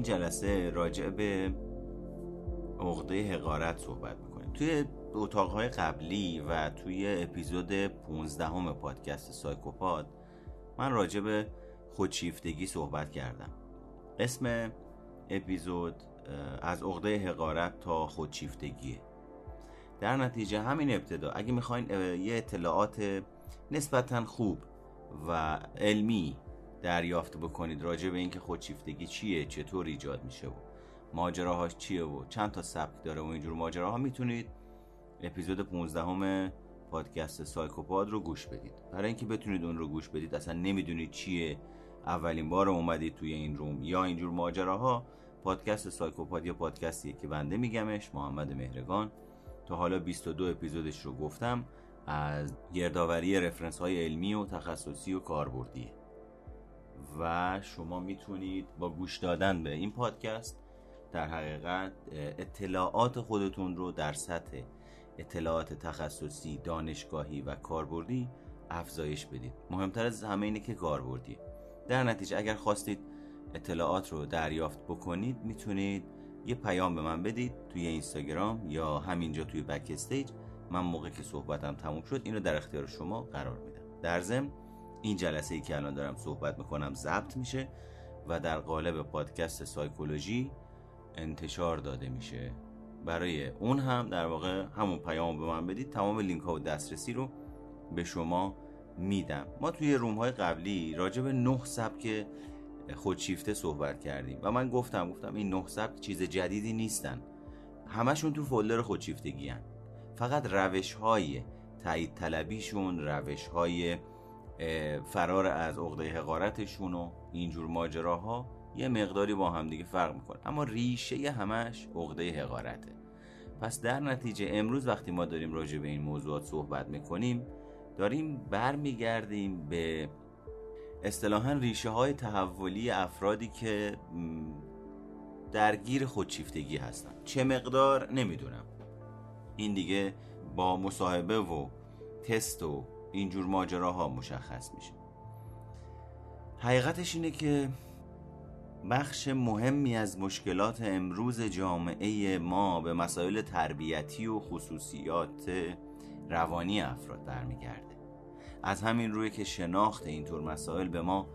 این جلسه راجع به عقده حقارت صحبت می‌کنیم. توی اتاقهای قبلی و توی اپیزود 15 همه پادکست سایکوپاد من راجع به خودشیفتگی صحبت کردم. اسم اپیزود از عقده حقارت تا خودشیفتگیه در نتیجه همین ابتدا اگه می‌خواین یه اطلاعات نسبتا خوب و علمی دریافت بکنید راجع به اینکه خودشیفتگی چیه چطور ایجاد میشه و ماجراهاش چیه و چند تا سبک داره و اینجور ماجراها می‌تونید اپیزود 15 همه پادکست سایکوپاد رو گوش بدید. برای اینکه بتونید اون رو گوش بدید اصلا نمی‌دونید چیه اولین بار اومدید توی این روم یا اینجور ماجراها پادکست سایکوپاد یا پادکستیه که بنده میگمش محمد مهرگان. تا حالا 22 اپیزودش رو گفتم از گردآوری رفرنس های علمی و تخصصی و کاربردیه. و شما می‌تونید با گوش دادن به این پادکست در حقیقت اطلاعات خودتون رو در سطح اطلاعات تخصصی، دانشگاهی و کاربردی افزایش بدید. مهمتر از همه اینه که کاربردیه در نتیجه اگر خواستید اطلاعات رو دریافت بکنید می‌تونید یه پیام به من بدید توی اینستاگرام یا همینجا توی بک استیج. من موقع که صحبتم تموم شد اینو در اختیار شما قرار میدم. در ضمن این جلسه ای که الان دارم صحبت می‌کنم ضبط میشه و در قالب پادکست سایکولوژی انتشار داده میشه. برای اون هم در واقع همون پیام به من بدید تمام لینک ها و دسترسی رو به شما میدم. ما توی روم های قبلی راجع به نه سبک خودشیفته صحبت کردیم و من گفتم گفتم این نه سبک چیز جدیدی نیستن. همشون تو فولدر خودشیفتگی هن. فقط روش های تایید طلبیشون روش های فرار از عقده حقارتشون و اینجور ماجراها یه مقداری با هم دیگه فرق می‌کنه. اما ریشه همش عقده حقارته. پس در نتیجه امروز وقتی ما داریم راجع به این موضوعات صحبت می‌کنیم داریم برمیگردیم به اصطلاحا ریشه های تحولی افرادی که درگیر خودشیفتگی هستن. چه مقدار؟ نمی‌دونم. این دیگه با مصاحبه و تست و اینجور ماجراها مشخص میشه. حقیقتش اینه که بخش مهمی از مشکلات امروز جامعه ما به مسائل تربیتی و خصوصیات روانی افراد برمیگرده. از همین روی که شناخت اینطور مسائل به ما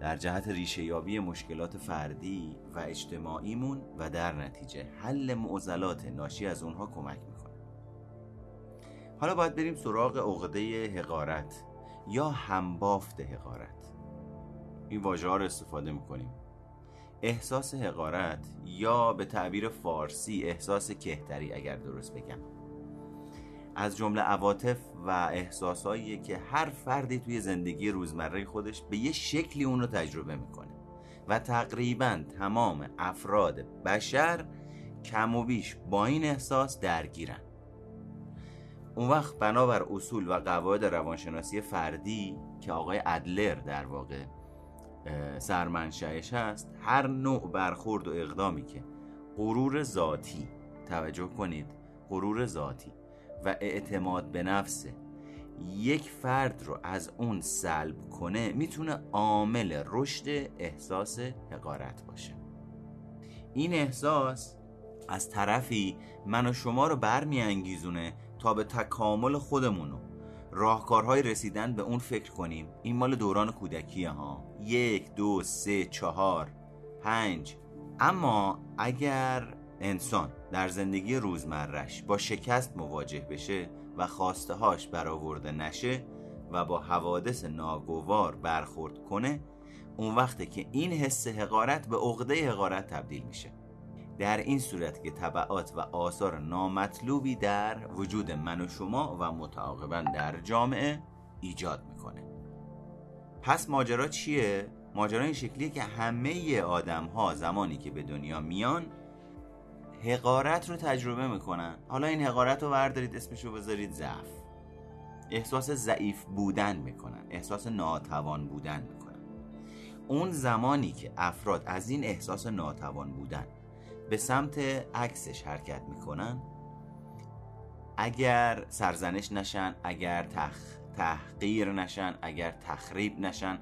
در جهت ریشه یابی مشکلات فردی و اجتماعیمون و در نتیجه حل معضلات ناشی از اونها کمک حالا باید بریم سراغ عقده حقارت یا همبافت حقارت. این واژه ها رو استفاده می‌کنیم. احساس حقارت یا به تعبیر فارسی احساس کهتری اگر درست بگم. از جمله عواطف و احساسایی که هر فردی توی زندگی روزمره خودش به یه شکلی اون رو تجربه می‌کنه و تقریبا تمام افراد بشر کم و بیش با این احساس درگیرن. اون وقت بنابر اصول و قواعد روانشناسی فردی که آقای ادلر در واقع سرمنشأش هست هر نوع برخورد و اقدامی که غرور ذاتی توجه کنید غرور ذاتی و اعتماد به نفس یک فرد رو از اون سلب کنه می‌تونه عامل رشد احساس حقارت باشه. این احساس از طرفی من و شما رو برمیانگیزونه تا به تکامل خودمونو. راهکارهای رسیدن به اون فکر کنیم. این مال دوران کودکی ها. یک دو سه چهار پنج. اما اگر انسان در زندگی روزمرش با شکست مواجه بشه و خواسته هاش برآورده نشه و با حوادث ناگوار برخورد کنه اون وقته که این حس حقارت به عقده حقارت تبدیل میشه. در این صورت که طبعات و آثار نامطلوبی در وجود من و شما و متعاقبا در جامعه ایجاد می‌کنه. پس ماجرا چیه؟ ماجرا این شکلیه که همه آدم ها زمانی که به دنیا میان حقارت رو تجربه می‌کنن. حالا این حقارت رو بردارید اسمش رو بذارید ضعف. احساس ضعیف بودن می‌کنن. احساس ناتوان بودن می‌کنن. اون زمانی که افراد از این احساس ناتوان بودن به سمت عکسش حرکت می‌کنن. اگر سرزنش نشن اگر تخ... تحقیر نشن اگر تخریب نشن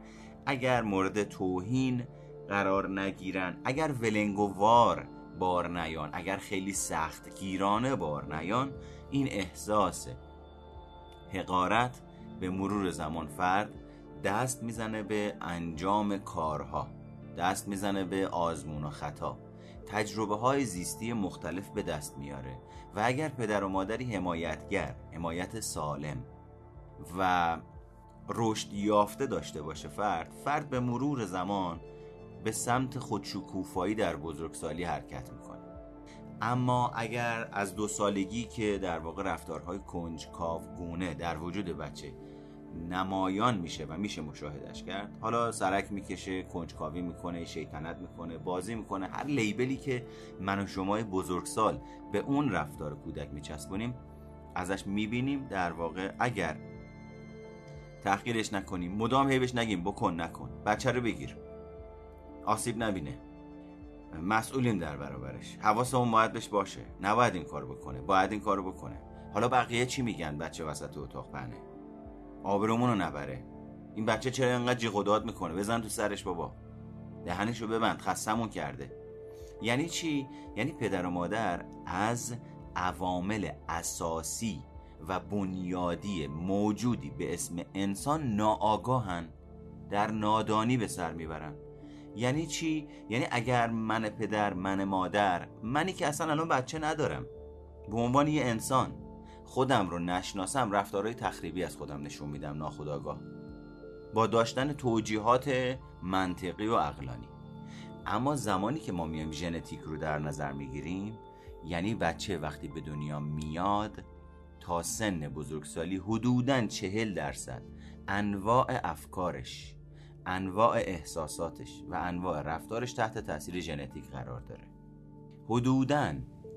اگر مورد توهین قرار نگیرن اگر ولنگووار بار نیان اگر خیلی سخت گیرانه بار نیان این احساس حقارت به مرور زمان فرد دست می‌زنه به انجام کارها دست می‌زنه به آزمون و خطا. تجربه های زیستی مختلف به دست میاره و اگر پدر و مادری حمایتگر حمایت سالم و رشد یافته داشته باشه فرد فرد به مرور زمان به سمت خودشکوفایی در بزرگسالی حرکت می‌کنه. اما اگر از دو سالگی که در واقع رفتارهای کنج گونه در وجود بچه نمایان میشه و میشه مشاهدش کرد. حالا سرک می‌کشه کنجکاوی می‌کنه شیطنت می‌کنه بازی می‌کنه هر لیبلی که من و شما بزرگسال به اون رفتار کودک میچسبونیم ازش می‌بینیم در واقع اگر تحقیرش نکنیم مدام هیبش نگیم بکن نکن بچه رو بگیر. آسیب نبینه. مسئولیم در برابرش. حواسمون باید بهش باشه. نباید این کارو بکنه. باید این کارو بکنه. حالا بقیه چی میگن؟ بچه وسط اتاق پهنه. آبرومونو نبره. این بچه چرا اینقدر جیغ داد می‌کنه؟ بزن تو سرش بابا. دهنشو ببند خستمون کرده. یعنی چی؟ یعنی پدر و مادر از عوامل اساسی و بنیادی موجودی به اسم انسان ناآگاهن در نادانی به سر می‌برن. یعنی چی؟ یعنی اگر من پدر من مادر منی که اصلا الان بچه ندارم. به عنوان یه انسان. خودم رو نشناسم رفتارهای تخریبی از خودم نشون میدم ناخداگاه با داشتن توجیهات منطقی و عقلانی. اما زمانی که ما میایم ژنتیک رو در نظر می‌گیریم یعنی بچه وقتی به دنیا میاد تا سن بزرگسالی حدوداً چهل درصد انواع افکارش انواع احساساتش و انواع رفتارش تحت تاثیر ژنتیک قرار داره. حدوداً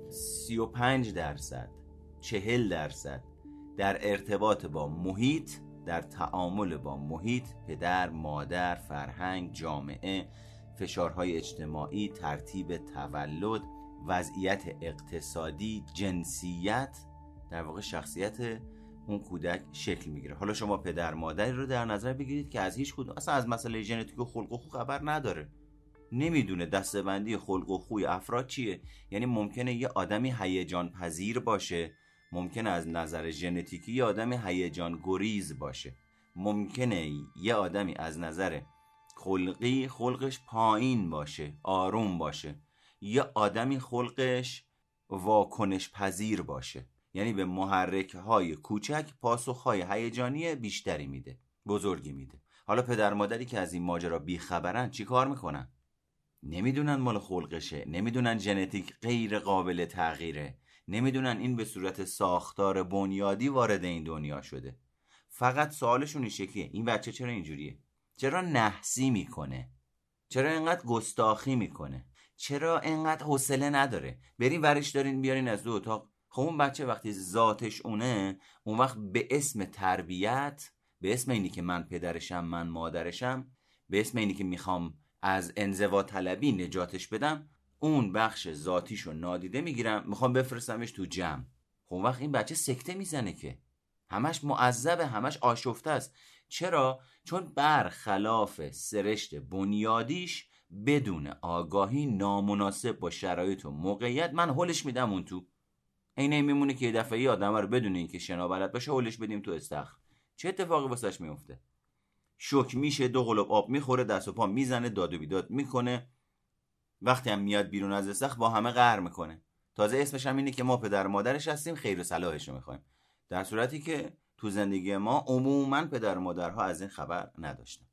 35 درصد چهل درصد در ارتباط با محیط در تعامل با محیط پدر، مادر، فرهنگ، جامعه فشارهای اجتماعی، ترتیب تولد وضعیت اقتصادی، جنسیت در واقع شخصیت اون کودک شکل می‌گیره. حالا شما پدر مادری رو در نظر بگیرید که از هیچ کدوم اصلا از مسئله ژنتیک و خلق و خو خبر نداره. نمی‌دونه دستبندی خلق و خوی افراد چیه. یعنی ممکنه یه آدمی هیجان پذیر باشه ممکنه از نظر ژنتیکی یه آدمی هیجان گریز باشه. ممکنه یه آدمی از نظر خلقی خلقش پایین باشه آروم باشه. یه آدمی خلقش واکنش پذیر باشه. یعنی به محرک های کوچک پاسخ های هیجانی بیشتری میده بزرگی میده. حالا پدر مادری که از این ماجرا بیخبرن چی کار می‌کنن؟ نمی‌دونن مال خلقشه نمی‌دونن ژنتیک غیر قابل تغییره. نمی‌دونن این به صورت ساختار بنیادی وارد این دنیا شده. فقط سوالشون این شکلیه. این بچه چرا اینجوریه؟ چرا نحسی می‌کنه؟ چرا اینقدر گستاخی می‌کنه؟ چرا اینقدر حوصله نداره؟ بریم ورش دارین بیارین از دو اتاق. خب اون بچه وقتی ذاتش اونه اون وقت به اسم تربیت به اسم اینی که من پدرشم من مادرشم به اسم اینی که می‌خوام از انزوا طلبی نجاتش بدم اون بخش ذاتیشو نادیده می‌گیرم می‌خوام بفرستمش تو جمع. خب وقت این بچه سکته می‌زنه که. همش معذبه همش آشفته است. چرا؟ چون برخلاف سرشت بنیادیش بدون آگاهی نامناسب با شرایط و موقعیت من هلش میدم اون تو. عین میمونه که یه دفعه ای آدم رو بدون اینکه شنا بلد باشه هلش بدیم تو استخر. چه اتفاقی واسش میفته شوک میشه دو قلوب آب می‌خوره دست و پا می‌زنه داد و بیداد می‌کنه. وقتی هم میاد بیرون از استخر با همه قهر می‌کنه. تازه اسمش هم اینه که ما پدر مادرش هستیم خیر و صلاحش رو می‌خوایم. در صورتی که تو زندگی ما عموما پدر مادرها از این خبر نداشتن.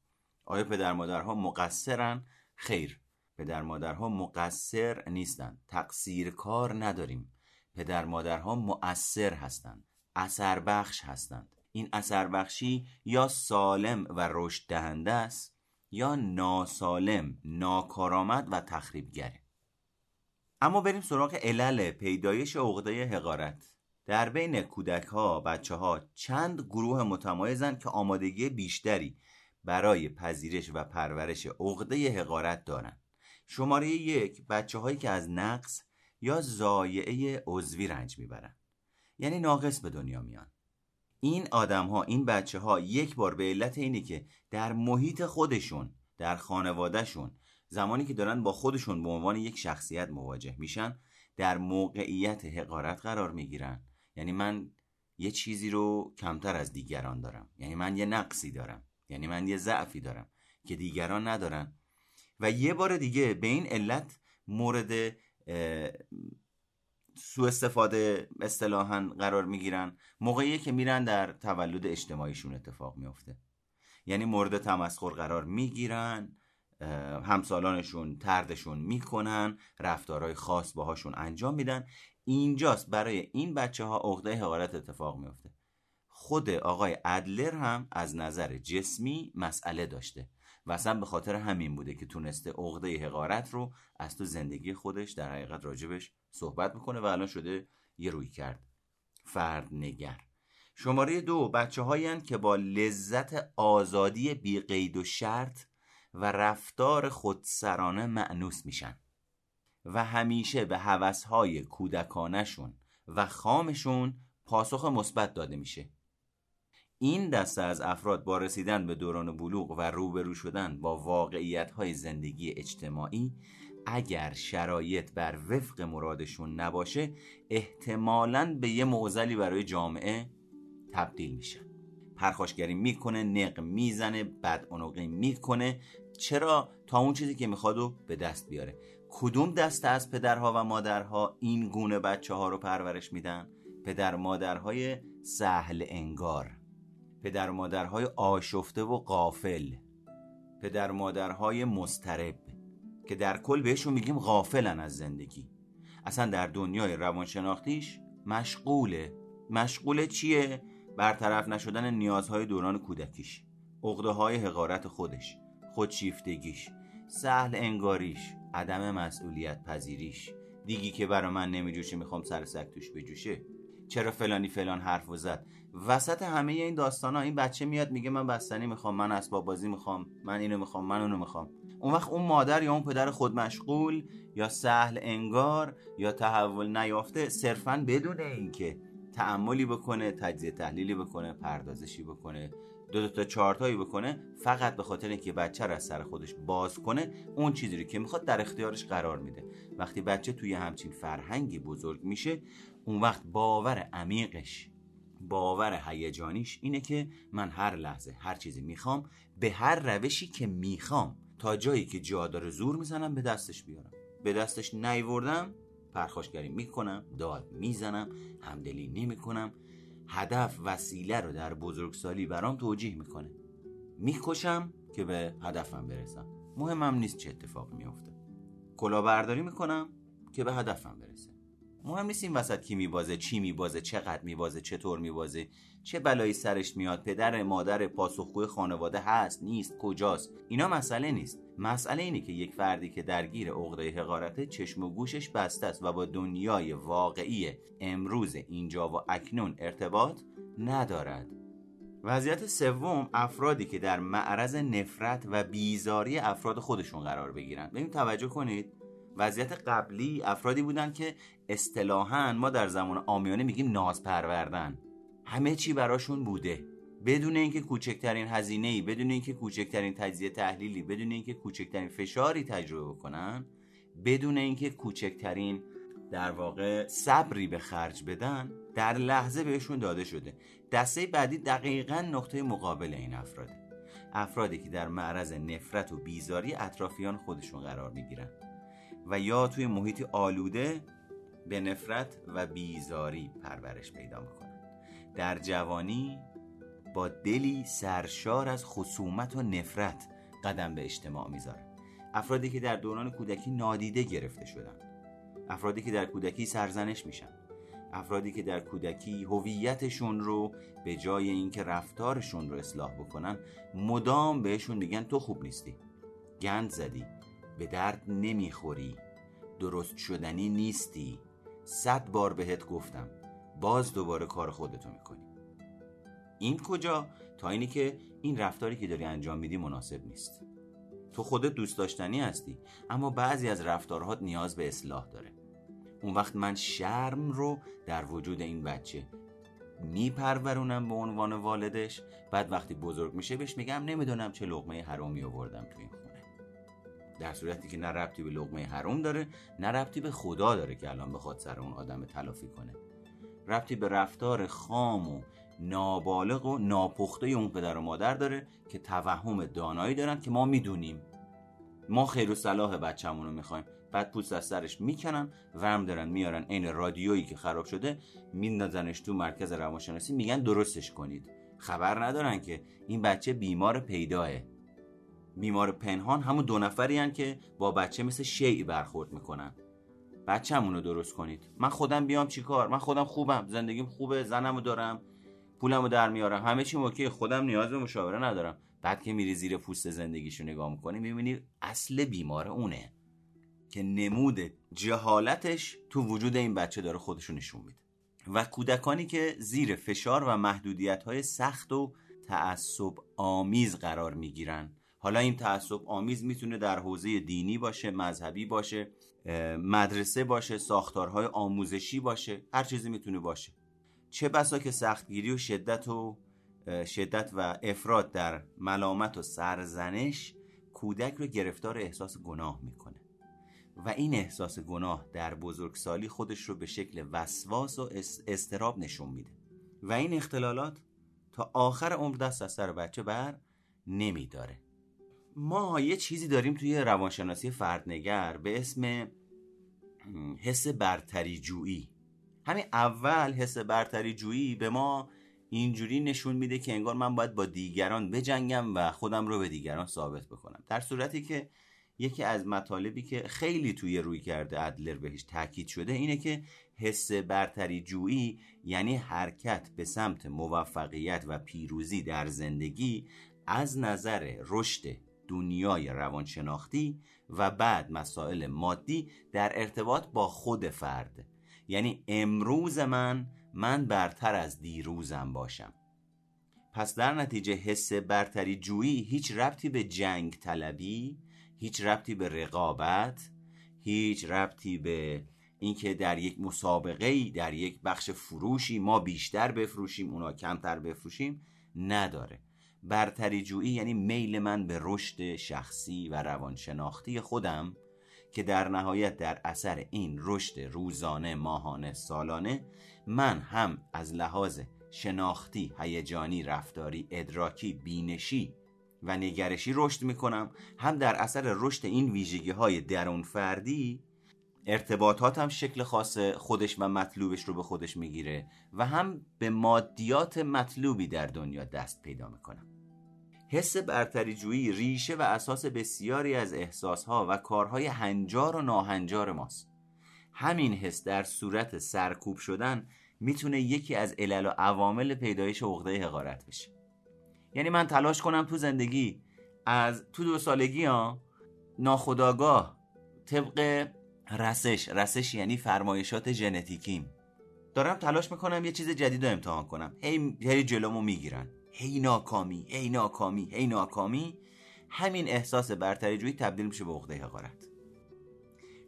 آیا پدر مادرها مقصرن؟ خیر. پدر مادرها مقصر نیستن. تقصیر کار نداریم. پدر مادرها مؤثر هستند. اثر بخش هستند. این اثر بخشی یا سالم و رشد دهنده است. یا ناسالم ناکارآمد و تخریبگره اما بریم سراغ علل پیدایش عقده حقارت. در بین کودک ها بچه ها چند گروه متمایزند که آمادگی بیشتری برای پذیرش و پرورش عقده حقارت دارند. شماره یک بچه هایی که از نقص یا زایعه عضوی رنج می‌برن یعنی ناقص به دنیا میان. این آدم ها این بچه ها یک بار به علت اینی که در محیط خودشون در خانوادهشون زمانی که دارن با خودشون به عنوان یک شخصیت مواجه میشن در موقعیت حقارت قرار می‌گیرن. یعنی من یه چیزی رو کمتر از دیگران دارم. یعنی من یه نقصی دارم. یعنی من یه ضعفی دارم که دیگران ندارن. و یه بار دیگه به این علت مورد سوء استفاده اصطلاحا قرار می‌گیرن. موقعی که میرن در تولد اجتماعیشون اتفاق میافته. یعنی مورد تمسخر قرار می‌گیرن همسالانشون تردشون می‌کنن رفتارهای خاص باهاشون انجام میدن. اینجاست برای این بچه ها عقده حقارت اتفاق میفته خود آقای ادلر هم از نظر جسمی مسئله داشته. و اصلا به خاطر همین بوده که تونسته عقده حقارت رو از تو زندگی خودش در حقیقت راجبش صحبت می‌کنه و الان شده یه روی کرد. فرد نگر شماره دو بچه هایی که با لذت آزادی بی قید و شرط و رفتار خودسرانه معنوس میشن و همیشه به حوثهای کودکانشون و خامشون پاسخ مثبت داده میشه. این دسته از افراد با رسیدن به دوران بلوغ و روبرو شدن با واقعیت زندگی اجتماعی اگر شرایط بر وفق مرادشون نباشه احتمالا به یه معزلی برای جامعه تبدیل میشن پرخاشگری می‌کنه نق می‌زنه بد می‌کنه. چرا؟ تا اون چیزی که می‌خواد به دست بیاره. کدوم دسته از پدرها و مادرها این گونه بچه ها رو پرورش میدن؟ پدر مادرهای سهل انگار. پدر مادرهای آشفته و قافل پدر مادرهای مسترب که در کل بهشون میگیم غافلن از زندگی. اصلا در دنیای روانشناختیش مشغوله. مشغول چیه؟ برطرف نشدن نیازهای دوران کودکیش اقده های حقارت خودش خودشیفتگیش سهل انگاریش عدم مسئولیت پذیریش دیگی که برا من نمیجوشه می‌خوام سر سگ بجوشه. چرا فلانی فلان حرف زد. وسط همه این داستان ها این بچه میاد میگه من بستنی می‌خوام من اسباب بازی می‌خوام من اینو می‌خوام من اونو می‌خوام. اون وقت اون مادر یا اون پدر خود مشغول یا سهل انگار یا تحول نیافته صرفا بدون اینکه تعملی بکنه تجزیه تحلیلی بکنه پردازشی بکنه دو, دو تا چارتایی بکنه فقط به خاطر اینکه بچه رو از سر خودش باز کنه اون چیزی رو که می‌خواد در اختیارش قرار میده. وقتی بچه توی همچین فرهنگی بزرگ میشه اون وقت باور عمیقش باور هیجانیش اینه که من هر لحظه هر چیزی می‌خوام به هر روشی که می‌خوام تا جایی که جا داره زور می‌زنم به دستش بیارم. به دستش نیوردم پرخاشگری می‌کنم داد می‌زنم همدلی نمی‌کنم. هدف وسیله رو در بزرگسالی برام توجیه می‌کنه. می‌کشم که به هدفم برسم. مهمم نیست چه اتفاق میافته. کلاهبرداری می‌کنم که به هدفم برسه. مهم نیست این وسط کی میبازه چی میبازه چقدر میبازه چطور میبازه چه بلایی سرش میاد پدر مادر پاسخگوی خانواده هست نیست کجاست؟ اینا مسئله نیست. مسئله اینه که یک فردی که درگیر عقده حقارته چشم و گوشش بسته است و با دنیای واقعی امروز اینجا و اکنون ارتباط ندارد. وضعیت سوم افرادی که در معرض نفرت و بیزاری افراد خودشون قرار بگیرن. ببین توجه کنید. وضعیت قبلی افرادی بودن که اصطلاحا ما در زمان آمیانه میگیم ناز پروردن همه چی براشون بوده. بدون اینکه کوچکترین هزینه ای بدون اینکه کوچکترین تجزیه تحلیلی بدون اینکه کوچکترین فشاری تجربه کنن بدون اینکه کوچکترین در واقع صبری به خرج بدن در لحظه بهشون داده شده. دسته بعدی دقیقا نقطه مقابل این افراده. افرادی که در معرض نفرت و بیزاری اطرافیان خودشون قرار می‌گیرن. و یا توی محیط آلوده به نفرت و بیزاری پرورش پیدا می‌کنن در جوانی با دلی سرشار از خصومت و نفرت قدم به اجتماع می‌ذارن. افرادی که در دوران کودکی نادیده گرفته شدن. افرادی که در کودکی سرزنش میشن. افرادی که در کودکی هویتشون رو به جای اینکه رفتارشون رو اصلاح بکنن مدام بهشون میگن تو خوب نیستی. گند زدی. به درد نمی‌خوری. درست شدنی نیستی. صد بار بهت گفتم. باز دوباره کار خودتو می‌کنی. این کجا؟ تا اینی که این رفتاری که داری انجام میدی مناسب نیست. تو خودت دوست داشتنی هستی اما بعضی از رفتارهات نیاز به اصلاح داره. اون وقت من شرم رو در وجود این بچه میپرورونم به عنوان والدش. بعد وقتی بزرگ میشه بهش میگم نمی‌دونم چه لغمه حرامی آوردم تو این خونه. در صورتی که نه ربطی به لقمه حروم داره نه ربطی به خدا داره که الان بخواد سر اون آدم تلافی کنه. ربطی به رفتار خام و نابالغ و ناپخته اون پدر و مادر داره که توهم دانایی دارن که ما می‌دونیم. ما خیر و صلاح بچه‌مون رو می‌خوایم. بعد پوست از سرش می‌کنن ورم دارن میارن. عین رادیویی که خراب شده میندازنش تو مرکز روانشناسی میگن درستش کنید. خبر ندارن که این بچه بیمار پیداه. بیمار پنهان همون دو نفری که با بچه مثل شیع برخورد می‌کنن. بچه‌مون رو درست کنید. من خودم بیام چیکار من خودم خوبم. زندگیم خوبه زنمو دارم پولمو در میارم. همه چی اوکی. خودم نیاز به مشاوره ندارم. بعد که میری زیر پوست زندگیشو نگاه می‌کنی می‌بینی اصل بیمار اونه که نمود جهالتش تو وجود این بچه داره خودشو نشون میده. و کودکانی که زیر فشار و محدودیت های سخت و تعصب آمیز قرار می‌گیرن حالا این تعصب آمیز می‌تونه در حوزه دینی باشه مذهبی باشه مدرسه باشه ساختارهای آموزشی باشه هر چیزی می‌تونه باشه. چه بسا که سختگیری و شدت و شدت و افراد در ملامت و سرزنش کودک رو گرفتار احساس گناه می‌کنه. و این احساس گناه در بزرگسالی خودش رو به شکل وسواس و استراب نشون میده. و این اختلالات تا آخر عمر دست از سر بچه بر نمیداره. ما یه چیزی داریم توی روانشناسی فردنگر به اسم حس برتری جویی همین اول حس برتری جویی به ما اینجوری نشون میده که انگار من باید با دیگران بجنگم و خودم رو به دیگران ثابت بکنم. در صورتی که یکی از مطالبی که خیلی توی روی کرده ادلر بهش تاکید شده اینه که حس برتری جویی یعنی حرکت به سمت موفقیت و پیروزی در زندگی از نظر رشد دنیای روانشناختی و بعد مسائل مادی در ارتباط با خود فرد. یعنی امروز من من برتر از دیروزم باشم. پس در نتیجه حس برتری جویی هیچ ربطی به جنگ طلبی هیچ ربطی به رقابت هیچ ربطی به اینکه در یک مسابقه در یک بخش فروشی ما بیشتر بفروشیم اونا کمتر بفروشیم نداره. برتری جویی یعنی میل من به رشد شخصی و روانشناختی خودم که در نهایت در اثر این رشد روزانه ماهانه سالانه من هم از لحاظ شناختی هیجانی رفتاری ادراکی بینشی و نگرشی رشد می‌کنم هم در اثر رشد این ویژگی های درون فردی ارتباطاتم شکل خاص خودش و مطلوبش رو به خودش می‌گیره و هم به مادیات مطلوبی در دنیا دست پیدا می‌کنم. حس برتری جویی ریشه و اساس بسیاری از احساسها و کارهای هنجار و ناهنجار ماست. همین حس در صورت سرکوب شدن می‌تونه یکی از علل و عوامل پیدایش عقده حقارت بشه. یعنی من تلاش کنم تو زندگی از تو دو سالگی ها ناخداگاه طبق رسش رسش یعنی فرمایشات ژنتیکیم. دارم تلاش می‌کنم یه چیز جدید رو امتحان کنم. هی هی جلومو می‌گیرن. هی ناکامی هی ناکامی هی ناکامی. همین احساس برتری جویی تبدیل میشه به عقده حقارت.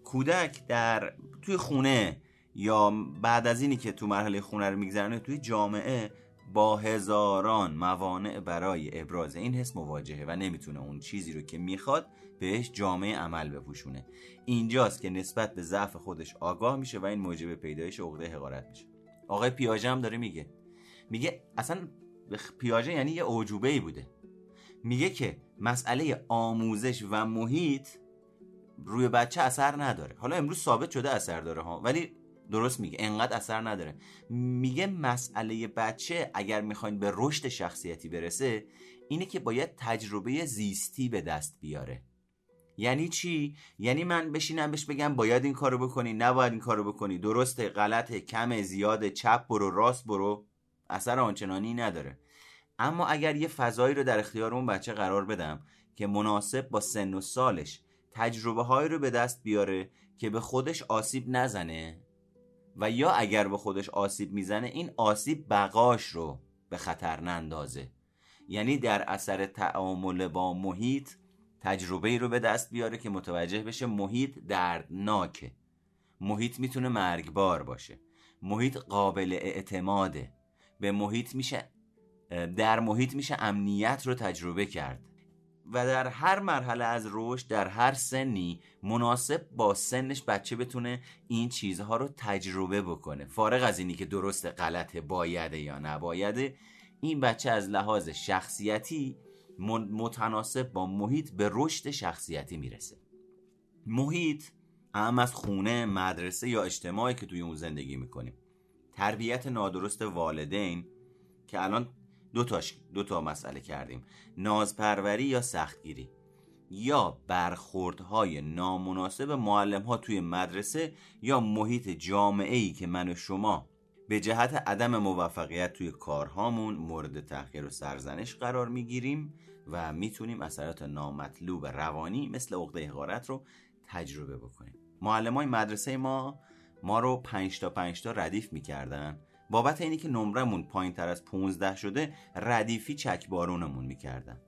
کودک در توی خونه یا بعد از اینی که تو مرحله خونه رو میگذرنه توی جامعه با هزاران موانع برای ابراز این حس مواجهه و نمی‌تونه اون چیزی رو که می‌خواد بهش جامعه عمل بپوشونه. اینجاست که نسبت به ضعف خودش آگاه میشه و این موجب پیدایش عقده حقارت میشه. آقای پیاژه هم داره میگه. میگه اصلا پیاژه یعنی یه اعجوبه ای بوده. میگه که مسئله آموزش و محیط روی بچه اثر نداره. حالا امروز ثابت شده اثر داره ها ولی درست میگه. انقدر اثر نداره. میگه مسئله بچه اگر می‌خواین به رشد شخصیتی برسه اینه که باید تجربه زیستی به دست بیاره. یعنی چی؟ یعنی من بشینم بهش بگم باید این کارو بکنی نباید این کارو بکنی. درسته غلطه کم زیاد چپ برو راست برو. اثر آنچنانی نداره. اما اگر یه فضایی رو در اختیار اون بچه قرار بدم که مناسب با سن و سالش تجربه هایی رو به دست بیاره که به خودش آسیب نزنه و یا اگر به خودش آسیب می‌زنه این آسیب بقاش رو به خطر نندازه. یعنی در اثر تعامل با محیط تجربه ای رو به دست بیاره که متوجه بشه محیط دردناکه. محیط می‌تونه مرگبار باشه. محیط قابل اعتماده. به محیط میشه در محیط میشه امنیت رو تجربه کرد. و در هر مرحله از رشد در هر سنی مناسب با سنش بچه بتونه این چیزها رو تجربه بکنه. فارغ از اینی که درست غلطه بایده یا نبایده این بچه از لحاظ شخصیتی متناسب با محیط به رشد شخصیتی می‌رسه. محیط هم از خونه مدرسه یا اجتماعی که توی اون زندگی می‌کنیم. تربیت نادرست والدین که الان دو, تاش دو تا مسئله کردیم. نازپروری یا سختگیری. یا برخوردهای نامناسب معلم ها توی مدرسه یا محیط جامعه ای که من و شما به جهت عدم موفقیت توی کارهامون مورد تحقیر و سرزنش قرار می‌گیریم و می‌تونیم اثرات نامطلوب روانی مثل عقده حقارت رو تجربه بکنیم. معلم های مدرسه ما ما رو پنج تا پنج تا ردیف می‌کردن. بابت اینی که نمرمون پایین تر از 15 شده ردیفی چکبارونمون می‌کردن.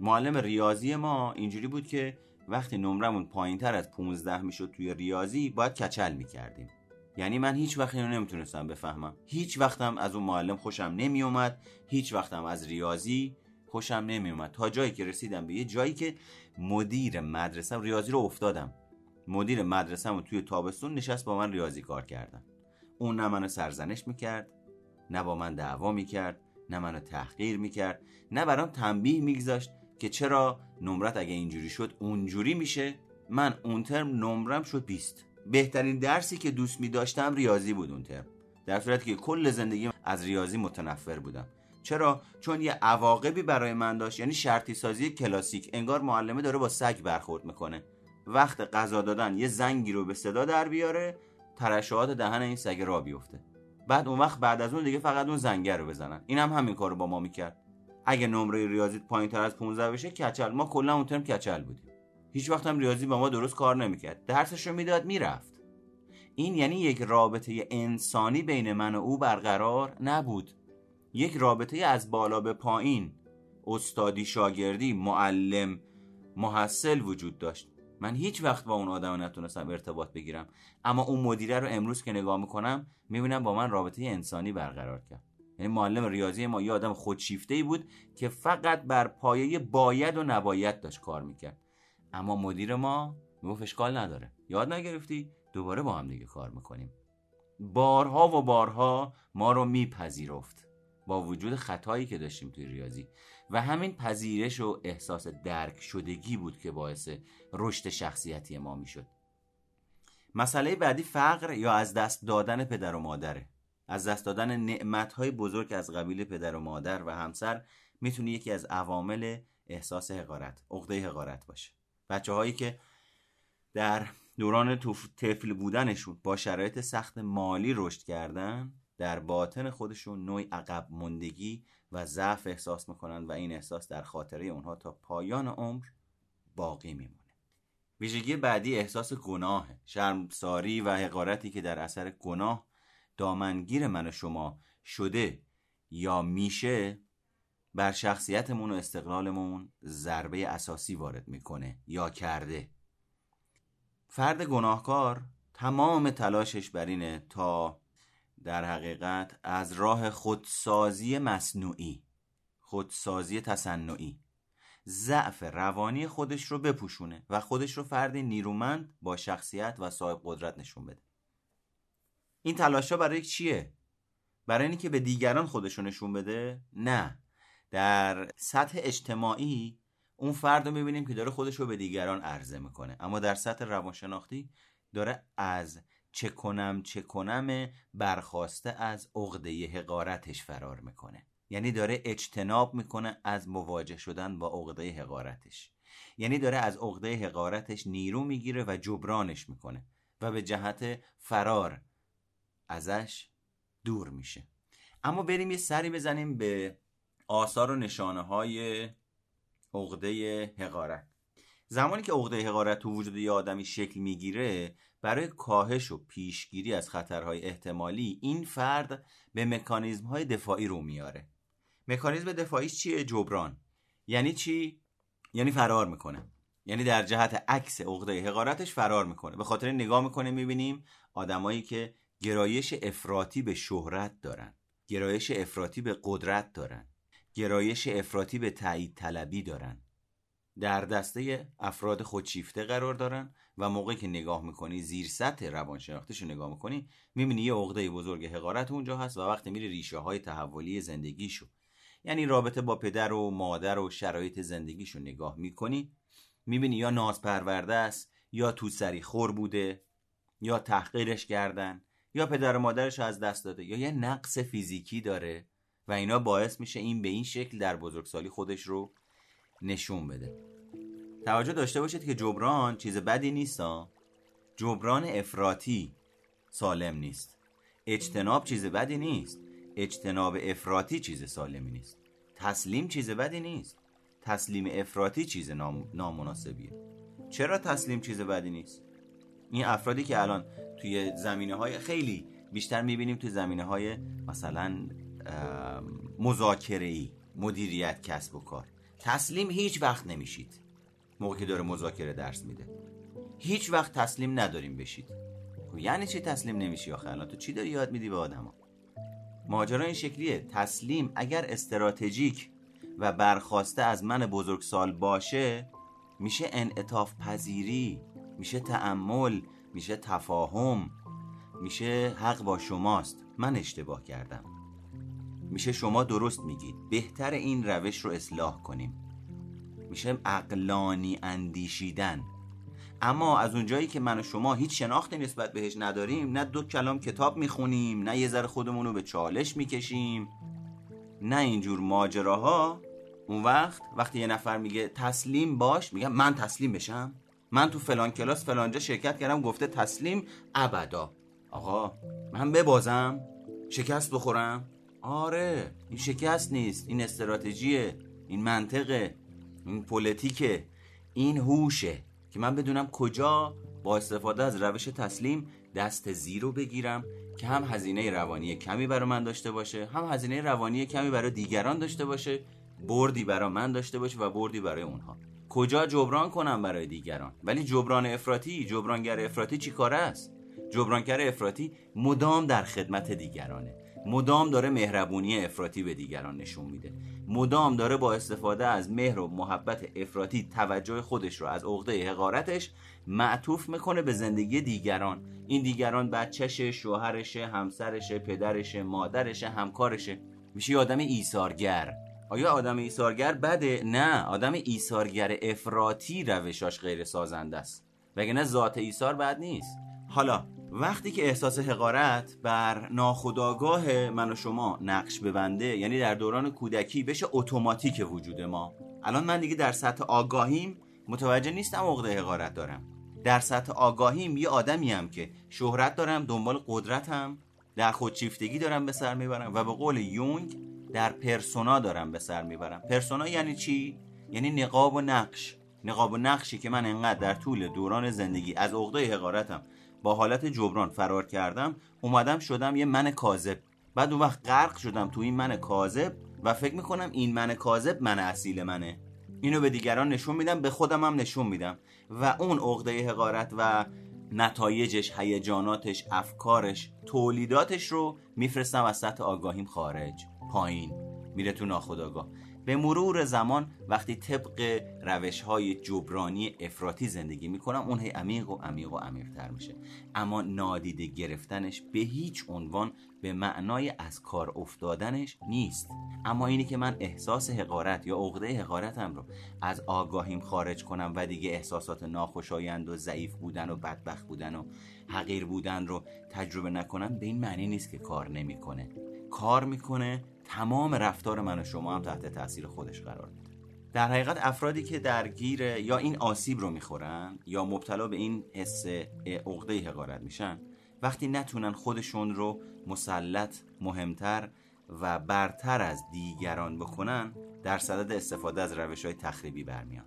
معلم ریاضی ما اینجوری بود که وقتی نمرمون پایین تر از 15 می‌شد توی ریاضی باید کچل می‌کردیم. یعنی من هیچ وقت اینو نمی‌تونستم بفهمم. هیچ وقتم از اون معلم خوشم نمیومد هیچ وقتم از ریاضی خوشم نمیومد. تا جایی که رسیدم به یه جایی که مدیر مدرسه ریاضی رو افتادم. مدیر مدرسه توی تابستون نشست با من ریاضی کار کردن. اون نه منو سرزنش می‌کرد نه با من دعوا می‌کرد نه منو تحقیر می‌کرد نه برام تنبیه میگذاشت که چرا نمرت اگه اینجوری شد اونجوری میشه. من اون ترم نمرم شد 20 بهترین درسی که دوست میداشتم ریاضی بود اون ترم. در صورتی که کل زندگی از ریاضی متنفر بودم. چرا؟ چون یه عواقبی برای من داشت یعنی شرطی سازی کلاسیک. انگار معلمه داره با سگ برخورد می‌کنه. وقت غذا دادن یه زنگی رو به صدا در بیاره ترشحات دهن این سگ را بیفته. بعد اون وقت بعد از اون دیگه فقط اون زنگه رو بزنن. این هم همین کارو با ما می‌کرد. اگه نمره ریاضیت پایین تر از 15 بشه کچل. ما کلا اون ترم کچل بودیم. هیچ وقت هم ریاضی با ما درست کار نمی‌کرد. درسش رو می‌داد می‌رفت. این یعنی یک رابطه انسانی بین من و او برقرار نبود. یک رابطه از بالا به پایین استادی شاگردی معلم محصل وجود داشت. من هیچ وقت با اون آدم نتونستم ارتباط بگیرم. اما اون مدیره رو امروز که نگاه می‌کنم می‌بینم با من رابطه انسانی برقرار کرد. یعنی معلم ریاضی ما یه آدم خودشیفته بود که فقط بر پایه باید و نباید داشت کار می‌کرد. اما مدیر ما می‌گفت اشکال نداره. یاد نگرفتی؟ دوباره با هم دیگه کار می‌کنیم. بارها و بارها ما رو میپذیرفت با وجود خطایی که داشتیم توی ریاضی. و همین پذیرش و احساس درک شدگی بود که باعث رشد شخصیتی ما می‌شد. مسئله بعدی فقر یا از دست دادن پدر و مادره از دست دادن نعمتهای بزرگ از قبیل پدر و مادر و همسر می‌تونه یکی از عوامل احساس حقارت عقده حقارت باشه. بچه هایی که در دوران طفل بودنشون با شرایط سخت مالی رشد کردن در باطن خودشون نوعی عقب مندگی و ضعف احساس می‌کنن و این احساس در خاطره اونها تا پایان عمر باقی میمونه. ویژگی بعدی احساس گناه شرمساری و حقارتی که در اثر گناه دامنگیر من و شما شده یا میشه بر شخصیتمون و استقلالمون ضربه اساسی وارد می‌کنه یا کرده فرد گناهکار تمام تلاشش بر اینه تا در حقیقت از راه خودسازی مصنوعی خودسازی تصنعی ضعف روانی خودش رو بپوشونه و خودش رو فردی نیرومند با شخصیت و صاحب قدرت نشون بده این تلاشا برای چیه؟ برای اینکه به دیگران خودش رو نشون بده؟ نه در سطح اجتماعی اون فرد رو می‌بینیم که داره خودش رو به دیگران عرضه می‌کنه. اما در سطح روانشناختی داره از چه کنم چه کنم برخواسته از عقده حقارتش فرار می‌کنه. یعنی داره اجتناب می‌کنه از مواجه شدن با عقده حقارتش. یعنی داره از عقده حقارتش نیرو می‌گیره و جبرانش می‌کنه و به جهت فرار ازش دور میشه. اما بریم یه سری بزنیم به آثار و نشانه های عقده حقارت. زمانی که عقده حقارت تو وجود یه آدمی شکل می‌گیره برای کاهش و پیشگیری از خطرهای احتمالی این فرد به مکانیزم های دفاعی رو میاره. مکانیزم دفاعیش چیه؟ جبران. یعنی چی؟ یعنی فرار می‌کنه. یعنی در جهت عکس عقده حقارتش فرار می‌کنه. به خاطر نگاه می‌کنه می‌بینیم آدمایی که گرایش افراطی به شهرت دارن. گرایش افراطی به قدرت دارن. گرایش افراطی به تایید طلبی دارن. در دسته افراد خودشیفته قرار دارن و موقعی که نگاه می‌کنی زیر سطح روانشناختیش رو نگاه می‌کنی می‌بینی یه عقده بزرگ حقارت اونجا هست و وقتی میری ریشه های تحولی زندگیشو یعنی رابطه با پدر و مادر و شرایط زندگیشو نگاه می‌کنی می‌بینی یا ناز پرورده است یا تو سری خور بوده یا تحقیرش کردن یا پدر و مادرش از دست داده یا یه نقص فیزیکی داره. و اینا باعث میشه این به این شکل در بزرگسالی خودش رو نشون بده. توجه داشته باشید که جبران چیز بدی نیست جبران افراطی سالم نیست. اجتناب چیز بدی نیست. اجتناب افراطی چیز سالمی نیست. تسلیم چیز بدی نیست. تسلیم افراطی چیز نام... نامناسبیه. چرا تسلیم چیز بدی نیست؟ این افرادی که الان توی زمینه های خیلی بیشتر می‌بینیم توی زمینه های مثلا مذاکره ای مدیریت کسب و کار. تسلیم هیچ وقت نمیشید. موقع که داره مذاکره درس میده. هیچ وقت تسلیم نداریم بشید. خب یعنی چی تسلیم نمیشی آخه؟ الان تو چی داری یاد میدی به آدما؟ ماجرا این شکلیه. تسلیم اگر استراتژیک و برخواسته از من بزرگسال باشه میشه انعطاف پذیری میشه تعمل میشه تفاهم میشه حق با شماست. من اشتباه کردم. میشه شما درست میگید. بهتر این روش رو اصلاح کنیم. میشه اقلانی اندیشیدن. اما از اونجایی که من و شما هیچ شناختی نسبت بهش نداریم نه دو کلام کتاب می‌خونیم نه یه ذره خودمون رو به چالش می‌کشیم نه اینجور ماجراها. اون وقت وقتی یه نفر میگه تسلیم باش میگم من تسلیم بشم. من تو فلان کلاس فلانجا شرکت کردم گفته تسلیم ابدا. آقا من ببازم شکست بخورم. آره این شکست نیست این استراتژیه این منطقه این پلیتیکه این هوشه که من بدونم کجا با استفاده از روش تسلیم دست زیرو بگیرم که هم هزینه روانی کمی برای من داشته باشه هم هزینه روانی کمی برای دیگران داشته باشه بردی برای من داشته باشه و بردی برای اونها. کجا جبران کنم برای دیگران؟ ولی جبران افراطی جبرانگر افراطی چی کاره است؟ جبرانگر افراطی مدام در خدمت دیگرانه. مدام داره مهربونی افراطی به دیگران نشون میده. مدام داره با استفاده از مهر و محبت افراطی توجه خودش رو از عقده حقارتش معطوف می‌کنه به زندگی دیگران. این دیگران بچهشه شوهرشه همسرشه پدرشه مادرشه همکارشه میشه آدم ایثارگر. آیا آدم ایثارگر بده؟ نه آدم ایثارگر افراطی روشاش غیر سازنده است. وگرنه ذات ایثار بد نیست. حالا وقتی که احساس حقارت بر ناخودآگاه من و شما نقش ببنده یعنی در دوران کودکی بشه اتوماتیک وجود ما. الان من دیگه در سطح آگاهیم متوجه نیستم عقده حقارت دارم. در سطح آگاهیم یه آدمی هم که شهرت دارم دنبال قدرتم در خودشیفتگی دارم به سر می‌برم و به قول یونگ در پرسونا دارم به سر می‌برم. پرسونا یعنی چی؟ یعنی نقاب و نقش. نقاب و نقشی که من انقدر در طول دوران زندگی از عقده حقارتم با حالت جبران فرار کردم اومدم شدم یه من کاذب. بعد اون وقت غرق شدم تو این من کاذب و فکر می‌کنم این من کاذب من اصیل منه. اینو به دیگران نشون میدم به خودم هم نشون میدم. و اون عقده حقارت و نتایجش هیجاناتش افکارش تولیداتش رو میفرستم از سطح آگاهیم خارج. پایین. میره تو ناخداگاه به مرور زمان وقتی طبق روش های جبرانی افراطی زندگی می‌کنم اون هی عمیق و عمیق و عمیقتر میشه. اما نادیده گرفتنش به هیچ عنوان به معنای از کار افتادنش نیست. اما اینی که من احساس حقارت یا عقده حقارتم رو از آگاهیم خارج کنم و دیگه احساسات ناخوشایند و ضعیف بودن و بدبخت بودن و حقیر بودن رو تجربه نکنم به این معنی نیست که کار نمی‌کنه. کار می‌کنه تمام رفتار من و شما هم تحت تاثیر خودش قرار میده. در حقیقت افرادی که درگیر یا این آسیب رو می‌خورن یا مبتلا به این حس عقده حقارت میشن وقتی نتونن خودشون رو مسلط مهمتر و برتر از دیگران بکنن در صدد استفاده از روش های تخریبی برمیان.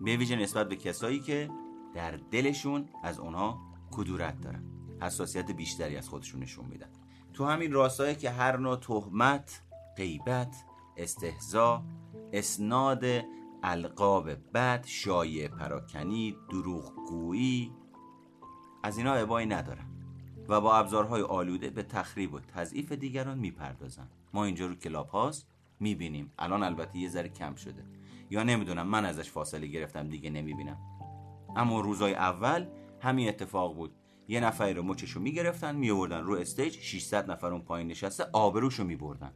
به ویژه نسبت به کسایی که در دلشون از اونها کدورت دارن. حساسیت بیشتری از خودشون نشون میدن. تو همین راستایی که هر نوع تهمت غیبت استهزا اسناد القاب بد شایع پراکنی دروغگویی از اینا عبایی ندارن و با ابزارهای آلوده به تخریب و تضعیف دیگران می‌پردازن ما اینجا رو کلاب هاست می‌بینیم. الان البته یه ذره کم شده. یا نمی‌دونم من ازش فاصله گرفتم دیگه نمی‌بینم. اما روزای اول همین اتفاق بود. یه نفری رو مچشو می‌گرفتن میآوردن رو استیج 600 نفر اون پایین نشسته آبروشو میبردن.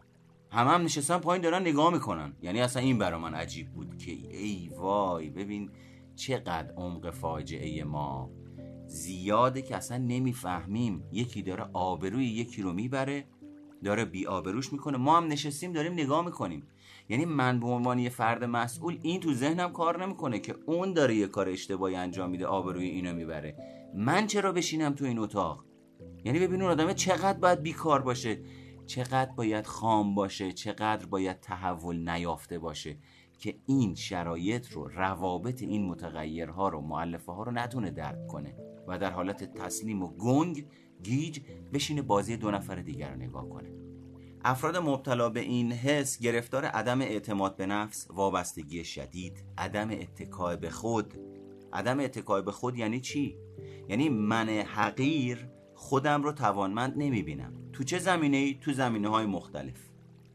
هم هم نشستن پایین دارن نگاه می‌کنن. یعنی اصلا این برا من عجیب بود که ای وای ببین چقدر عمق فاجعه ما. زیاده که اصلا نمی‌فهمیم. یکی داره آبروی یکی رو می‌بره داره بی آبروش می‌کنه. ما هم نشستیم داریم نگاه می‌کنیم. یعنی من به عنوان یه فرد مسئول این تو ذهنم کار نمی‌کنه که اون داره یه کار اشتباهی انجام میده آبروی اینو می‌بره. من چرا بشینم تو این اتاق؟ یعنی ببین اون آدمه چقدر باید بیکار باشه. چقدر باید خام باشه چقدر باید تحول نیافته باشه که این شرایط رو روابط این متغیرها رو معلفه ها رو نتونه درک کنه و در حالت تسلیم و گنگ گیج بشینه بازی دو نفر دیگر رو نگاه کنه. افراد مبتلا به این حس گرفتار عدم اعتماد به نفس وابستگی شدید عدم اتکای به خود. عدم اتکای به خود یعنی چی؟ یعنی من حقیر خودم رو توانمند نمی‌بینم. تو چه زمینه ای تو زمینه های مختلف.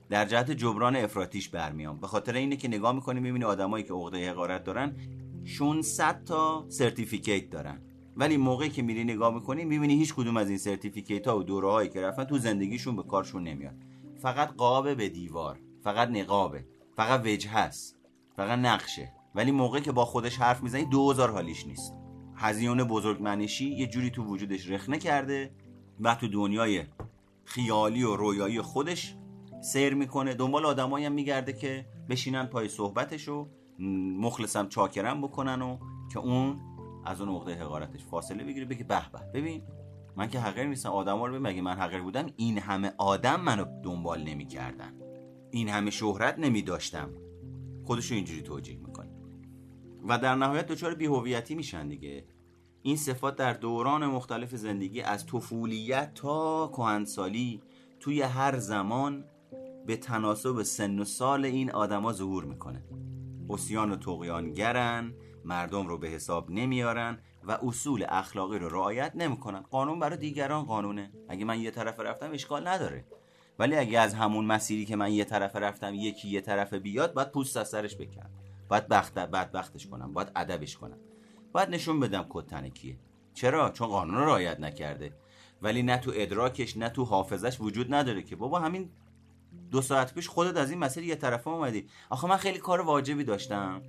در جهت جبران افراطیش برمیام. به خاطر اینه که نگاه می‌کنی می‌بینی آدمایی که عقده حقارت دارن 600 تا certificate دارن. ولی موقعی که میری نگاه می‌کنی می‌بینی هیچ کدوم از این certificate ها و دوره هایی که رفتن تو زندگیشون به کارشون نمیاد. فقط قابه به دیوار فقط نقابه فقط وجه هست فقط نقشه. ولی موقعی که با خودش حرف می‌زنی دوزار حالیش نیست. هزیون بزرگ منشی یه جوری تو وجودش رخنه کرده و تو دنیای خیالی و رویایی خودش سیر می‌کنه. دنبال آدمایی هم میگرده که بشینن پای صحبتش و مخلصم چاکرم بکنن و که اون از اون عقده حقارتش فاصله بگیره. بگه به به ببین من که حقیر نیستم آدما رو مگه من حقیر بودم؟ این همه آدم منو دنبال نمی‌کردن. این همه شهرت نمی داشتم خودشو اینجوری توجیه می‌کنه. و در نهایت دچار بیهویتی میشن دیگه. این صفات در دوران مختلف زندگی از طفولیت تا کهنسالی توی هر زمان به تناسب سن و سال این آدما ظهور می‌کنه. اسیان و تقیانگرن مردم رو به حساب نمیارن و اصول اخلاقی رو رعایت نمی‌کنن. قانون برای دیگران قانونه. اگه من یه طرف رفتم اشکال نداره. ولی اگه از همون مسیری که من یه طرف رفتم یکی یه طرف بیاد باید پوست از سرش بکنم باید بخت بدبختش کنم. باید ادبش کنم. باید نشون بدم کد کیه چرا؟ چون قانون رو رعایت نکرده. ولی نه تو ادراکش نه تو حافظش وجود نداره که. بابا همین دو ساعت پیش خودت از این مسیر یه طرفه اومدی. آخه من خیلی کار واجبی داشتم.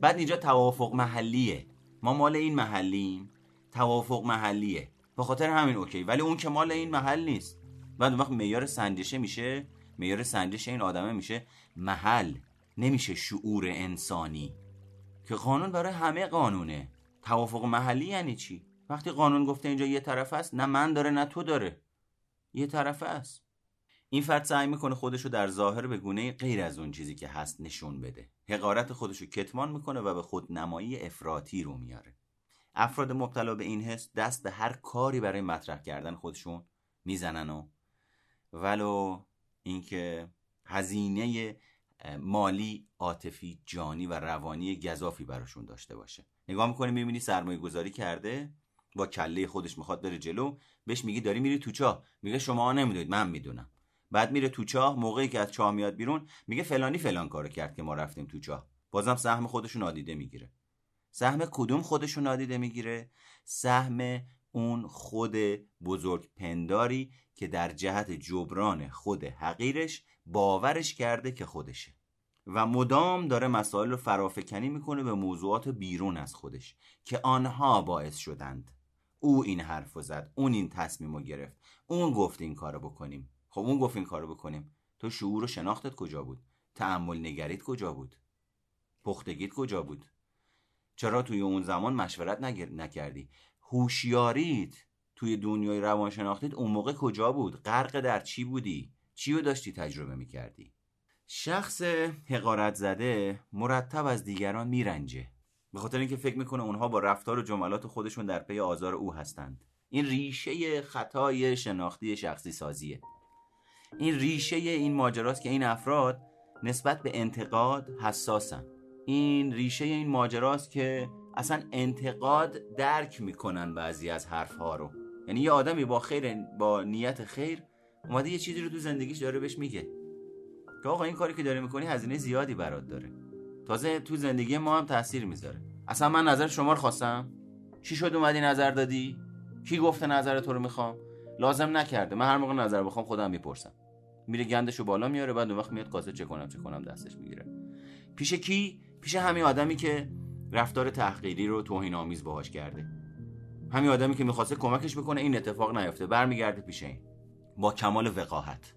بعد اینجا توافق محلیه. ما مال این محلیم. توافق محلیه. به خاطر همین اوکی. ولی اون که مال این محل نیست. بعد وقت معیار سنجشه میشه. معیار سنجش این آدمه میشه محل. نمیشه شعور انسانی. که قانون برای همه قانونه. توافق محلی یعنی چی؟ وقتی قانون گفته اینجا یه طرف است نه من داره نه تو داره. یه طرف است. این فرد سعی می‌کنه خودشو در ظاهر به گونه غیر از اون چیزی که هست نشون بده. حقارت خودشو کتمان می‌کنه و به خود نمایی افراطی رو میاره. افراد مبتلا به این حس دست به هر کاری برای مطرح کردن خودشون می‌زنن و ولو اینکه هزینه مالی عاطفی جانی و روانی گذافی براشون داشته باشه. نگاه می‌کنی می‌بینی سرمایه گذاری کرده با کله خودش می‌خواد بره جلو بهش میگی داری میری تو چاه. میگه شما نمی‌دونید من می‌دونم. بعد میره تو چاه موقعی که از چاه میاد بیرون میگه فلانی فلان کارو کرد که ما رفتیم تو چاه. بازم سهم خودشو نادیده می‌گیره. سهم کدوم خودشو نادیده می‌گیره؟ سهم اون خود بزرگ پنداری که در جهت جبران خود حقیرش باورش کرده که خودشه. و مدام داره مسائل رو فرافکنی می‌کنه به موضوعات بیرون از خودش که آنها باعث شدند. او این حرف زد اون این تصمیم رو گرفت اون گفت این کارو بکنیم. خب اون گفت این کارو بکنیم. تو شعور و شناختت کجا بود؟ تعمل نگریت کجا بود؟ پختگیت کجا بود؟ چرا توی اون زمان مشورت نکردی؟ هوشیاریت توی دنیای روانشناختیت اون موقع کجا بود؟ غرق در چی بودی؟ چی رو داشتی تجربه می‌کردی؟ شخص حقارت زده مرتب از دیگران میرنجه. به خاطر اینکه فکر می‌کنه اونها با رفتار و جملات خودشون در پی آزار او هستند. این ریشه خطای شناختی شخصی سازیه. این ریشه این ماجراست که این افراد نسبت به انتقاد حساسن. این ریشه این ماجراست که اصلا انتقاد درک می‌کنن بعضی از حرفها رو. یعنی یه آدمی با خیر با نیت خیر اومده یه چیزی رو تو زندگیش داره بهش میگه. که آقا این کاری که داره می‌کنی هزینه زیادی برات داره. تازه تو زندگی ما هم تاثیر می‌ذاره. اصلا من نظر شما رو خواستم. چی شد اومدی نظر دادی؟ کی گفته نظر تو رو می‌خوام؟ لازم نکرده. من هر موقع نظر بخوام خودم می‌پرسم. میره گندشو بالا میاره بعد اون وقت میاد کاسه چه کنم چه کنم دستش می‌گیره. پیش کی؟ پیش همین آدمی که رفتار تحقیری رو توهین آمیز باهاش کرده. همین آدمی که می‌خواسته کمکش بکنه این اتفاق نیفته. برمیگرده پیش این. با کمال وقاحت.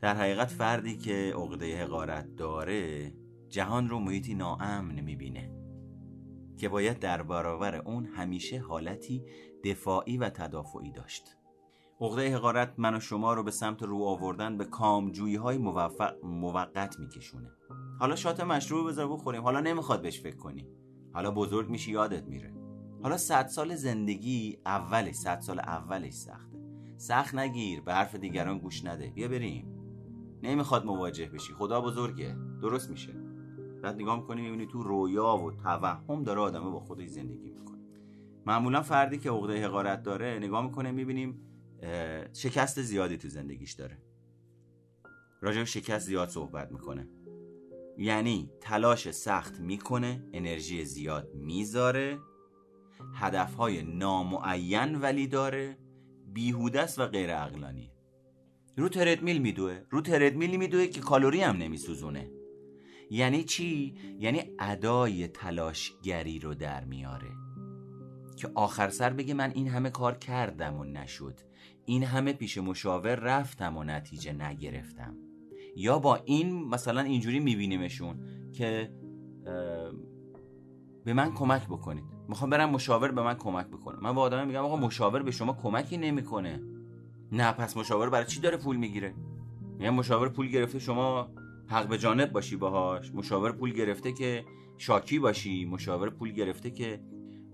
در حقیقت فردی که عقده حقارت داره جهان رو محیطی ناامن می‌بینه که باید در برابر اون همیشه حالتی دفاعی و تدافعی داشت. عقده حقارت من و شما رو به سمت رو آوردن به کامجویی های موفق موقت میکشونه. حالا شات مشروب بذار بخوریم. حالا نمی‌خواد بهش فکر کنی. حالا بزرگ میشی یادت میره. حالا صد سال زندگی اولش صد سال اولش سخته سخت نگیر به حرف دیگران گوش نده. بیا بریم. نمی‌خواد مواجه بشی. خدا بزرگه. درست میشه. بعد نگاه می‌کنی می‌بینی تو رویا و توهم داره آدمه با خودش زندگی می‌کنه. معمولا فردی که عقده حقارت داره نگاه می‌کنه می‌بینیم شکست زیادی تو زندگیش داره. راجع شکست زیاد صحبت می‌کنه. یعنی تلاش سخت می‌کنه انرژی زیاد می‌ذاره هدفهای نامعین ولی داره. بیهودست و غیر عقلانی. رو تردمیل میدوه رو تردمیلی میدوه که کالوری هم نمیسوزونه. یعنی چی؟ یعنی ادای تلاشگری رو در میاره. که آخر سر بگه من این همه کار کردم و نشد. این همه پیش مشاور رفتم و نتیجه نگرفتم. یا با این مثلا اینجوری میبینیمشون که به من کمک بکنید. می‌خوام برم مشاور به من کمک بکنه. من با آدم میگم آقا مشاور به شما کمکی نمی‌کنه. نه پس مشاور برای چی داره پول می‌گیره؟ میگم مشاور پول گرفته شما حق به جانب باشی باهاش. مشاور پول گرفته که شاکی باشی. مشاور پول گرفته که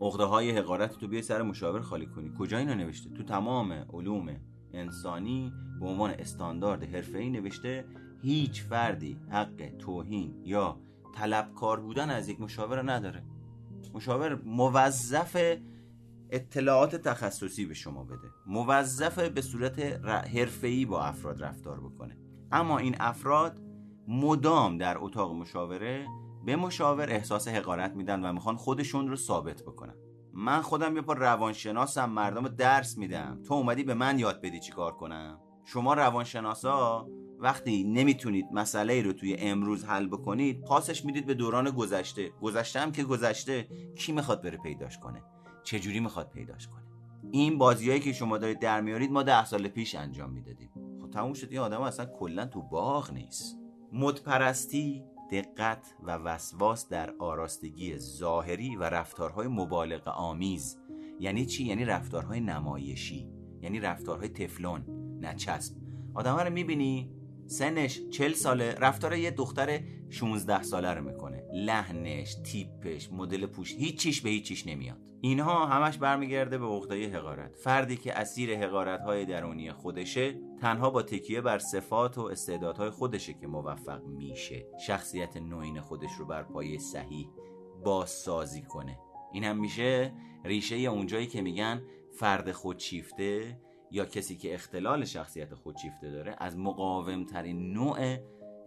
عقده های حقارت تو بیای سر مشاور خالی کنی. کجا اینو نوشته؟ تو تمام علوم انسانی به عنوان استاندارد حرفه‌ای نوشته هیچ فردی حق توهین یا طلبکار بودن از یک مشاور نداره. مشاور موظف اطلاعات تخصصی به شما بده. موظف به صورت حرفه‌ای با افراد رفتار بکنه. اما این افراد مدام در اتاق مشاوره به مشاور احساس حقارت میدن و می‌خوان خودشون رو ثابت بکنن. من خودم یه پا روانشناسم مردم درس میدم. تو اومدی به من یاد بدی چی کار کنم؟ شما روانشناسا وقتی نمی‌تونید مسئله رو توی امروز حل بکنید پاسش می‌دید به دوران گذشته. گذشته هم که گذشته کی می‌خواد بره پیداش کنه؟ چجوری می‌خواد پیداش کنه؟ این بازیایی که شما دارید در میارید ما ده سال پیش انجام می‌دادیم. خب تموم شد. این آدم اصلا کلا تو باغ نیست. مدپرستی دقت و وسواس در آراستگی ظاهری و رفتارهای مبالغ آمیز. یعنی چی؟ یعنی رفتارهای نمایشی. یعنی رفتارهای تفلون نچسب. آدم رو می‌بینی؟ سنش چل ساله رفتار یه دختر 16 ساله رو می‌کنه. لحنش تیپش مدل پوش هیچیش به هیچیش نمیاد. اینها همش برمیگرده به عقده حقارت. فردی که اسیر حقارت های درونی خودشه تنها با تکیه بر صفات و استعدادهای خودشه که موفق میشه. شخصیت نوین خودش رو بر پایه صحیح بازسازی کنه. این هم میشه ریشه اونجایی که میگن فرد خودشیفته یا کسی که اختلال شخصیت خودشیفته داره از مقاومترین نوع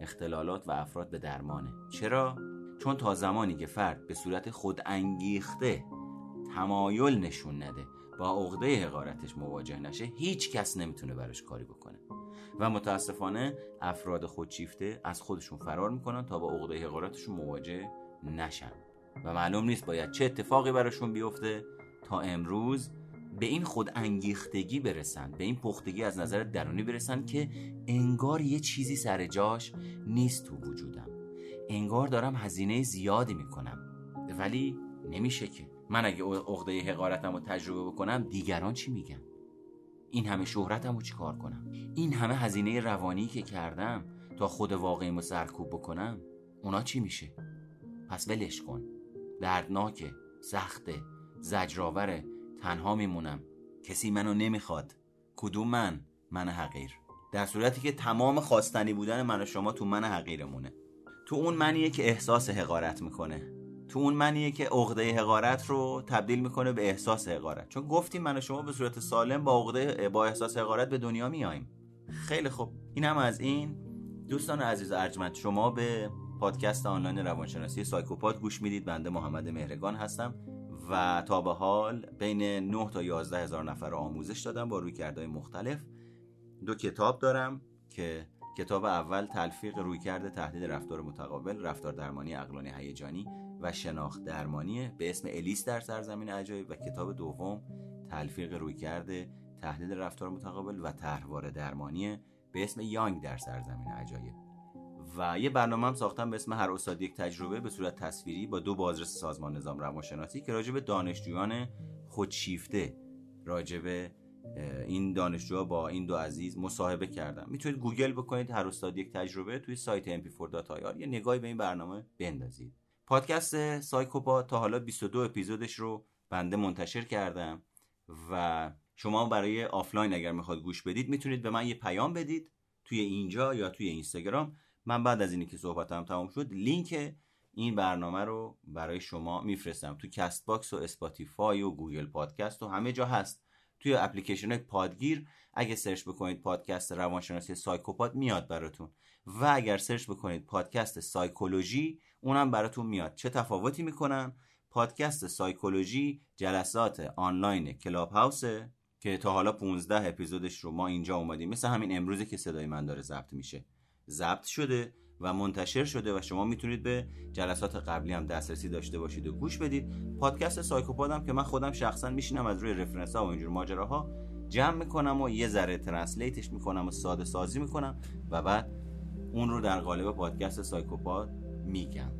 اختلالات و افراد به درمانه. چرا؟ چون تا زمانی که فرد به صورت خود انگیخته تمایل نشون نده با عقده حقارتش مواجه نشه هیچ کس نمی‌تونه براش کاری بکنه. و متاسفانه افراد خودشیفته از خودشون فرار می‌کنن تا با عقده حقارتشون مواجه نشن. و معلوم نیست باید چه اتفاقی براشون بیفته تا امروز به این خود انگیختگی برسن به این پختگی از نظر درونی برسن که انگار یه چیزی سر جاش نیست تو وجودم. انگار دارم هزینه زیادی می‌کنم. ولی نمیشه که. من اگه عقده حقارتم رو تجربه بکنم دیگران چی میگن؟ این همه شهرتم رو چیکار کنم؟ این همه هزینه روانی که کردم تا خود واقعی سرکوب بکنم اونا چی میشه؟ پس ولش کن. دردناکه سخته زجرآوره. تنها میمونم. کسی منو نمی‌خواد. کدوم من؟ من حقیر. در صورتی که تمام خواستنی بودن من و شما تو من حقیرمونه. تو اون منیه که احساس حقارت می‌کنه. تو اون منیه که عقده حقارت رو تبدیل می‌کنه به احساس حقارت. چون گفتیم من و شما به صورت سالم با عقده با احساس حقارت به دنیا میاییم خیلی خوب. این هم از این. دوستان عزیز ارجمند شما به پادکست آنلاین روانشناسی سایکوپات گوش می‌دید. بنده محمد مهرگان هستم. و تا به حال بین 9 تا 11 هزار نفر آموزش دادم با روی کردهای مختلف. دو کتاب دارم که کتاب اول تلفیق رویکرد تهدید رفتار متقابل رفتار درمانی اقلانی هیجانی و شناخت درمانی به اسم الیس در سرزمین عجایب و کتاب دوم تلفیق رویکرد تهدید رفتار متقابل و طرحواره درمانی به اسم یانگ در سرزمین عجایب و یه برنامه هم ساختم به اسم هر استاد یک تجربه به صورت تصویری با دو بازرس سازمان نظام روانشناسی که راجع به دانشجویان خودشیفته راجع به این دانشجوها با این دو عزیز مصاحبه کردم. می‌تونید گوگل بکنید هر استاد یک تجربه توی سایت mp4.ir یه نگاهی به این برنامه بندازید. پادکست سایکوپات تا حالا 22 اپیزودش رو بنده منتشر کردم و شما برای آفلاین اگر می‌خواد گوش بدید می‌تونید به من یه پیام بدید توی اینجا یا توی اینستاگرام. من بعد از اینی که صحبتم تمام شد لینک این برنامه رو برای شما میفرستم. تو Castbox و Spotify و Google Podcast و همه جا هست. توی اپلیکیشن پادگیر اگه سرچ بکنید پادکست روانشناسی سایکوپات میاد براتون. و اگر سرچ بکنید پادکست سایکولوژی اونم براتون میاد. چه تفاوتی می‌کنن؟ پادکست سایکولوژی جلسات آنلاین Clubhouse ه که تا حالا 15 اپیزودش رو ما اینجا اومدیم. مثل همین امروزه که صدای من داره ضبط میشه. ضبط شده و منتشر شده و شما می‌تونید به جلسات قبلی هم دسترسی داشته باشید و گوش بدید. پادکست سایکوپادم که من خودم شخصا میشینم از روی reference ها و اینجور ماجراها جمع می‌کنم و یه ذره translate ش می‌کنم و ساده سازی می‌کنم و بعد اون رو در قالب پادکست سایکوپاد میگم.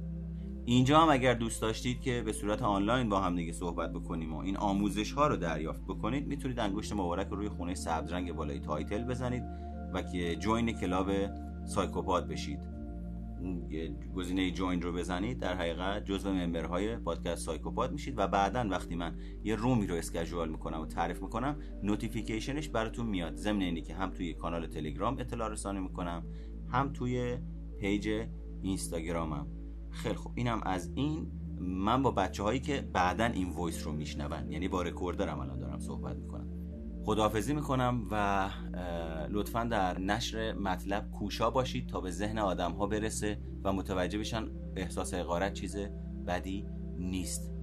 اینجا هم اگر دوست داشتید که به صورت آنلاین با هم دیگه صحبت بکنیم و این آموزش ها رو دریافت بکنید می‌تونید انگشت مبارک روی خونه سبز رنگ بالای title بزنید و که join club سایکوپاد بشید. گزینه join رو بزنید در حقیقت جزو member های پادکست سایکوپاد میشید و بعدا وقتی من یه room ی رو schedule می‌کنم و تعریف می‌کنم notification ش براتون میاد. ضمن اینی که هم توی کانال تلگرام اطلاع رسانی می‌کنم هم توی page اینستاگرامم خیلی خوب. اینم از این. من با بچه هایی که بعدا این voice رو میشنون یعنی با recorder م الان دارم صحبت می‌کنم. خداحافظی می‌کنم و لطفا در نشر مطلب کوشا باشید تا به ذهن آدم ها برسه و متوجه بشن احساس حقارت چیز بدی نیست.